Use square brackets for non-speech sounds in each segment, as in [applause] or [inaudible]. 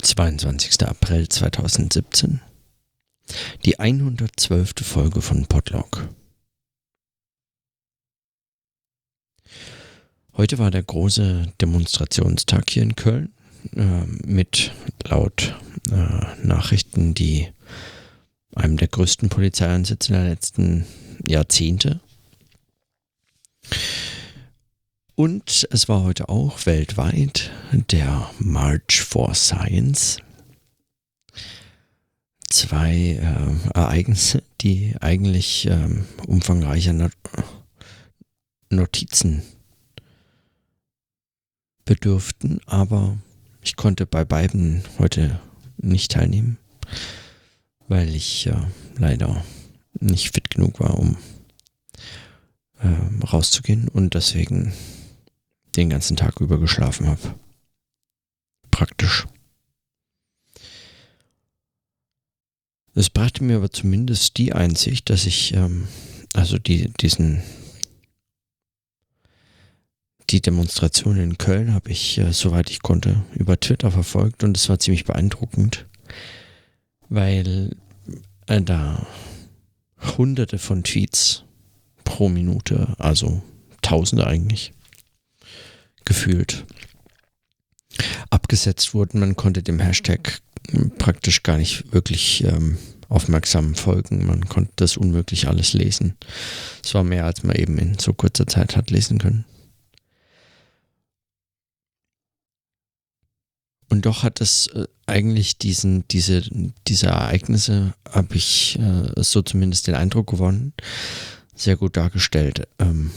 22. April 2017. Die 112. Folge von Podlog. Heute war der große Demonstrationstag hier in Köln äh, mit laut äh, Nachrichten, die einem der größten Polizeieinsätze der letzten Jahrzehnte. Und es war heute auch weltweit der March for Science. Zwei äh, Ereignisse, die eigentlich äh, umfangreicher Not Notizen bedürften, aber ich konnte bei beiden heute nicht teilnehmen, weil ich äh, leider nicht fit genug war, um äh, rauszugehen und deswegen den ganzen Tag über geschlafen habe. Praktisch. Es brachte mir aber zumindest die Einsicht, dass ich, ähm, also die, diesen, die Demonstration in Köln habe ich, äh, soweit ich konnte, über Twitter verfolgt und es war ziemlich beeindruckend, weil äh, da hunderte von Tweets pro Minute, also tausende eigentlich, gefühlt abgesetzt wurden. Man konnte dem Hashtag praktisch gar nicht wirklich ähm, aufmerksam folgen. Man konnte das unmöglich alles lesen. Es war mehr, als man eben in so kurzer Zeit hat lesen können. Und doch hat es äh, eigentlich diesen, diese, diese Ereignisse, habe ich äh, so zumindest den Eindruck gewonnen, sehr gut dargestellt. Ähm,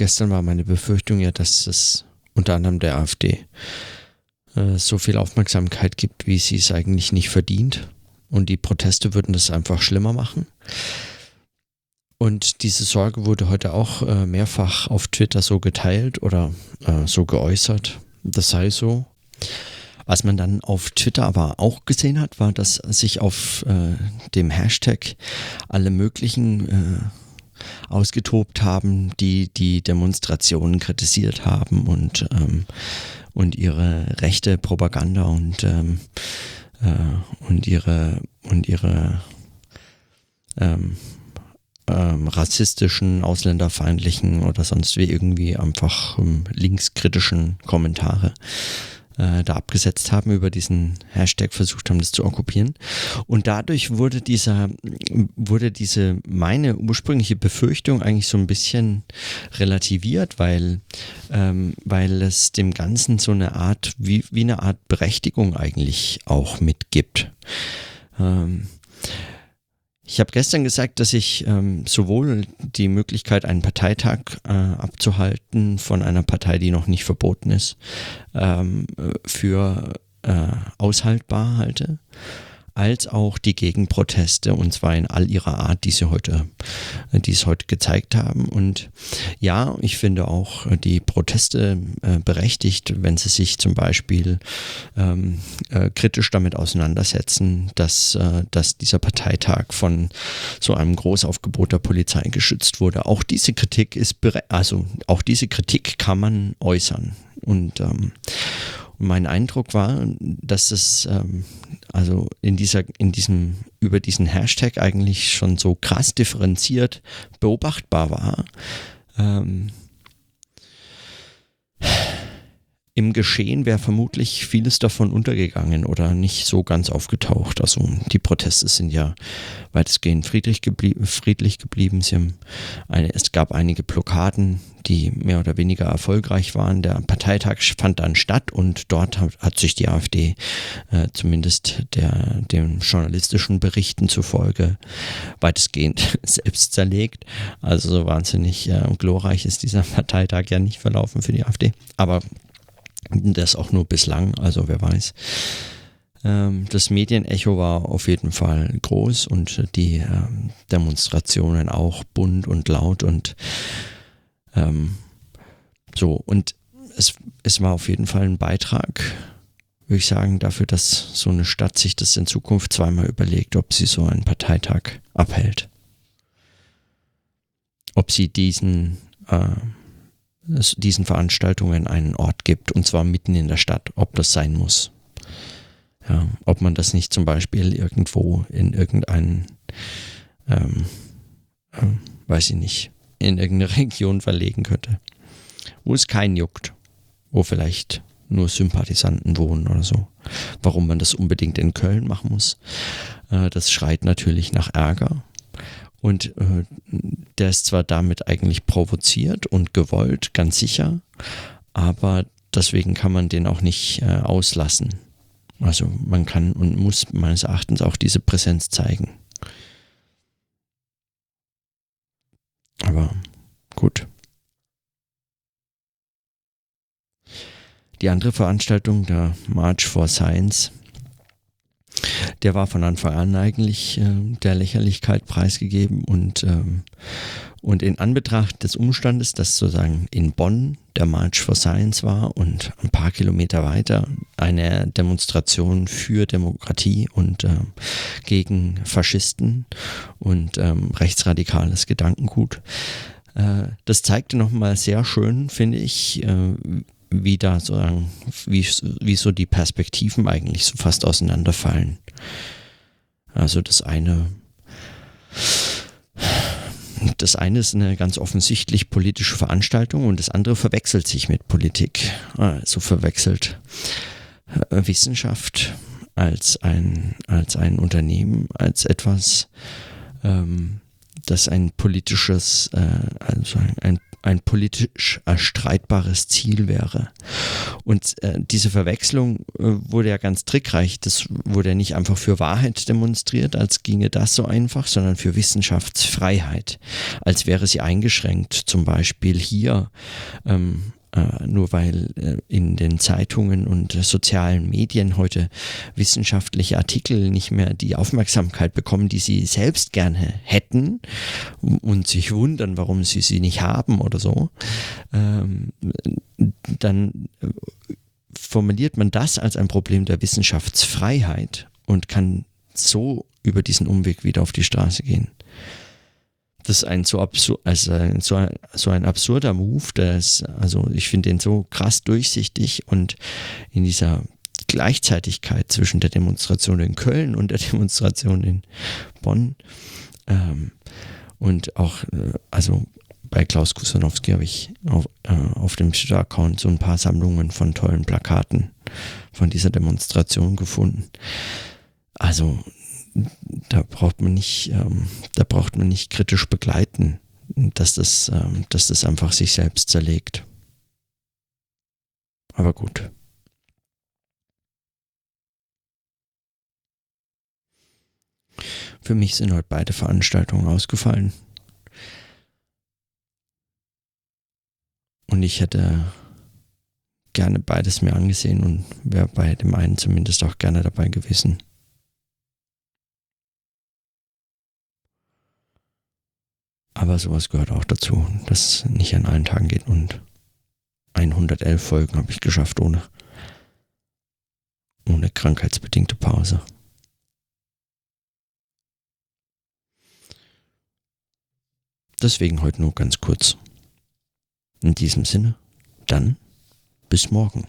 Gestern war meine Befürchtung ja, dass es unter anderem der AfD äh, so viel Aufmerksamkeit gibt, wie sie es eigentlich nicht verdient. Und die Proteste würden das einfach schlimmer machen. Und diese Sorge wurde heute auch äh, mehrfach auf Twitter so geteilt oder äh, so geäußert. Das sei so. Was man dann auf Twitter aber auch gesehen hat, war, dass sich auf äh, dem Hashtag alle möglichen äh, ausgetobt haben, die die Demonstrationen kritisiert haben und, ähm, und ihre rechte Propaganda und, ähm, äh, und ihre, und ihre ähm, ähm, rassistischen, ausländerfeindlichen oder sonst wie irgendwie einfach ähm, linkskritischen Kommentare äh, da abgesetzt haben, über diesen Hashtag versucht haben, das zu okkupieren. Und dadurch wurde dieser, wurde diese meine ursprüngliche Befürchtung eigentlich so ein bisschen relativiert, weil, ähm, weil es dem Ganzen so eine Art, wie, wie eine Art Berechtigung eigentlich auch mitgibt. Ähm, ich habe gestern gesagt, dass ich ähm, sowohl die Möglichkeit, einen Parteitag äh, abzuhalten von einer Partei, die noch nicht verboten ist, ähm, für äh, aushaltbar halte als auch die Gegenproteste und zwar in all ihrer Art, die sie heute, die es heute gezeigt haben. Und ja, ich finde auch die Proteste äh, berechtigt, wenn sie sich zum Beispiel ähm, äh, kritisch damit auseinandersetzen, dass, äh, dass dieser Parteitag von so einem Großaufgebot der Polizei geschützt wurde. Auch diese Kritik ist, also auch diese Kritik kann man äußern. Und ähm, mein Eindruck war, dass es ähm, also in dieser, in diesem, über diesen Hashtag eigentlich schon so krass differenziert beobachtbar war. Ähm, im Geschehen wäre vermutlich vieles davon untergegangen oder nicht so ganz aufgetaucht. Also die Proteste sind ja weitestgehend friedlich, geblie friedlich geblieben. Eine, es gab einige Blockaden, die mehr oder weniger erfolgreich waren. Der Parteitag fand dann statt und dort hat, hat sich die AfD äh, zumindest der, den journalistischen Berichten zufolge weitestgehend [laughs] selbst zerlegt. Also so wahnsinnig äh, glorreich ist dieser Parteitag ja nicht verlaufen für die AfD. Aber das auch nur bislang, also wer weiß. Ähm, das Medienecho war auf jeden Fall groß und die ähm, Demonstrationen auch bunt und laut und ähm, so. Und es, es war auf jeden Fall ein Beitrag, würde ich sagen, dafür, dass so eine Stadt sich das in Zukunft zweimal überlegt, ob sie so einen Parteitag abhält. Ob sie diesen äh, diesen Veranstaltungen einen Ort gibt, und zwar mitten in der Stadt, ob das sein muss. Ja, ob man das nicht zum Beispiel irgendwo in irgendeinen, ähm, äh, weiß ich nicht, in irgendeine [laughs] Region verlegen könnte, wo es keinen juckt, wo vielleicht nur Sympathisanten wohnen oder so. Warum man das unbedingt in Köln machen muss, äh, das schreit natürlich nach Ärger. Und äh, der ist zwar damit eigentlich provoziert und gewollt, ganz sicher, aber deswegen kann man den auch nicht äh, auslassen. Also man kann und muss meines Erachtens auch diese Präsenz zeigen. Aber gut. Die andere Veranstaltung, der March for Science, der war von Anfang an eigentlich äh, der Lächerlichkeit preisgegeben und, ähm, und in Anbetracht des Umstandes, dass sozusagen in Bonn der March for Science war und ein paar Kilometer weiter eine Demonstration für Demokratie und äh, gegen Faschisten und ähm, rechtsradikales Gedankengut. Äh, das zeigte nochmal sehr schön, finde ich, äh, wie da sozusagen, wie, wie so die Perspektiven eigentlich so fast auseinanderfallen. Also das eine, das eine ist eine ganz offensichtlich politische Veranstaltung und das andere verwechselt sich mit Politik. Also verwechselt äh, Wissenschaft als ein, als ein Unternehmen, als etwas, ähm, das ein politisches, äh, also ein, ein politisch erstreitbares Ziel wäre. Und äh, diese Verwechslung äh, wurde ja ganz trickreich. Das wurde ja nicht einfach für Wahrheit demonstriert, als ginge das so einfach, sondern für Wissenschaftsfreiheit, als wäre sie eingeschränkt. Zum Beispiel hier ähm, äh, nur weil äh, in den Zeitungen und sozialen Medien heute wissenschaftliche Artikel nicht mehr die Aufmerksamkeit bekommen, die sie selbst gerne hätten und sich wundern, warum sie sie nicht haben oder so, ähm, dann äh, formuliert man das als ein Problem der Wissenschaftsfreiheit und kann so über diesen Umweg wieder auf die Straße gehen das ist ein so, absur also so, ein, so ein absurder Move, das, also ich finde den so krass durchsichtig und in dieser Gleichzeitigkeit zwischen der Demonstration in Köln und der [laughs] Demonstration in Bonn ähm, und auch, äh, also bei Klaus Kusanowski habe ich auf, äh, auf dem Twitter-Account so ein paar Sammlungen von tollen Plakaten von dieser Demonstration gefunden. Also da braucht man nicht, ähm, da braucht man nicht kritisch begleiten, dass das, ähm, dass das einfach sich selbst zerlegt. Aber gut. Für mich sind heute beide Veranstaltungen ausgefallen. Und ich hätte gerne beides mir angesehen und wäre bei dem einen zumindest auch gerne dabei gewesen. Aber sowas gehört auch dazu, dass es nicht an allen Tagen geht. Und 111 Folgen habe ich geschafft ohne, ohne krankheitsbedingte Pause. Deswegen heute nur ganz kurz. In diesem Sinne, dann bis morgen.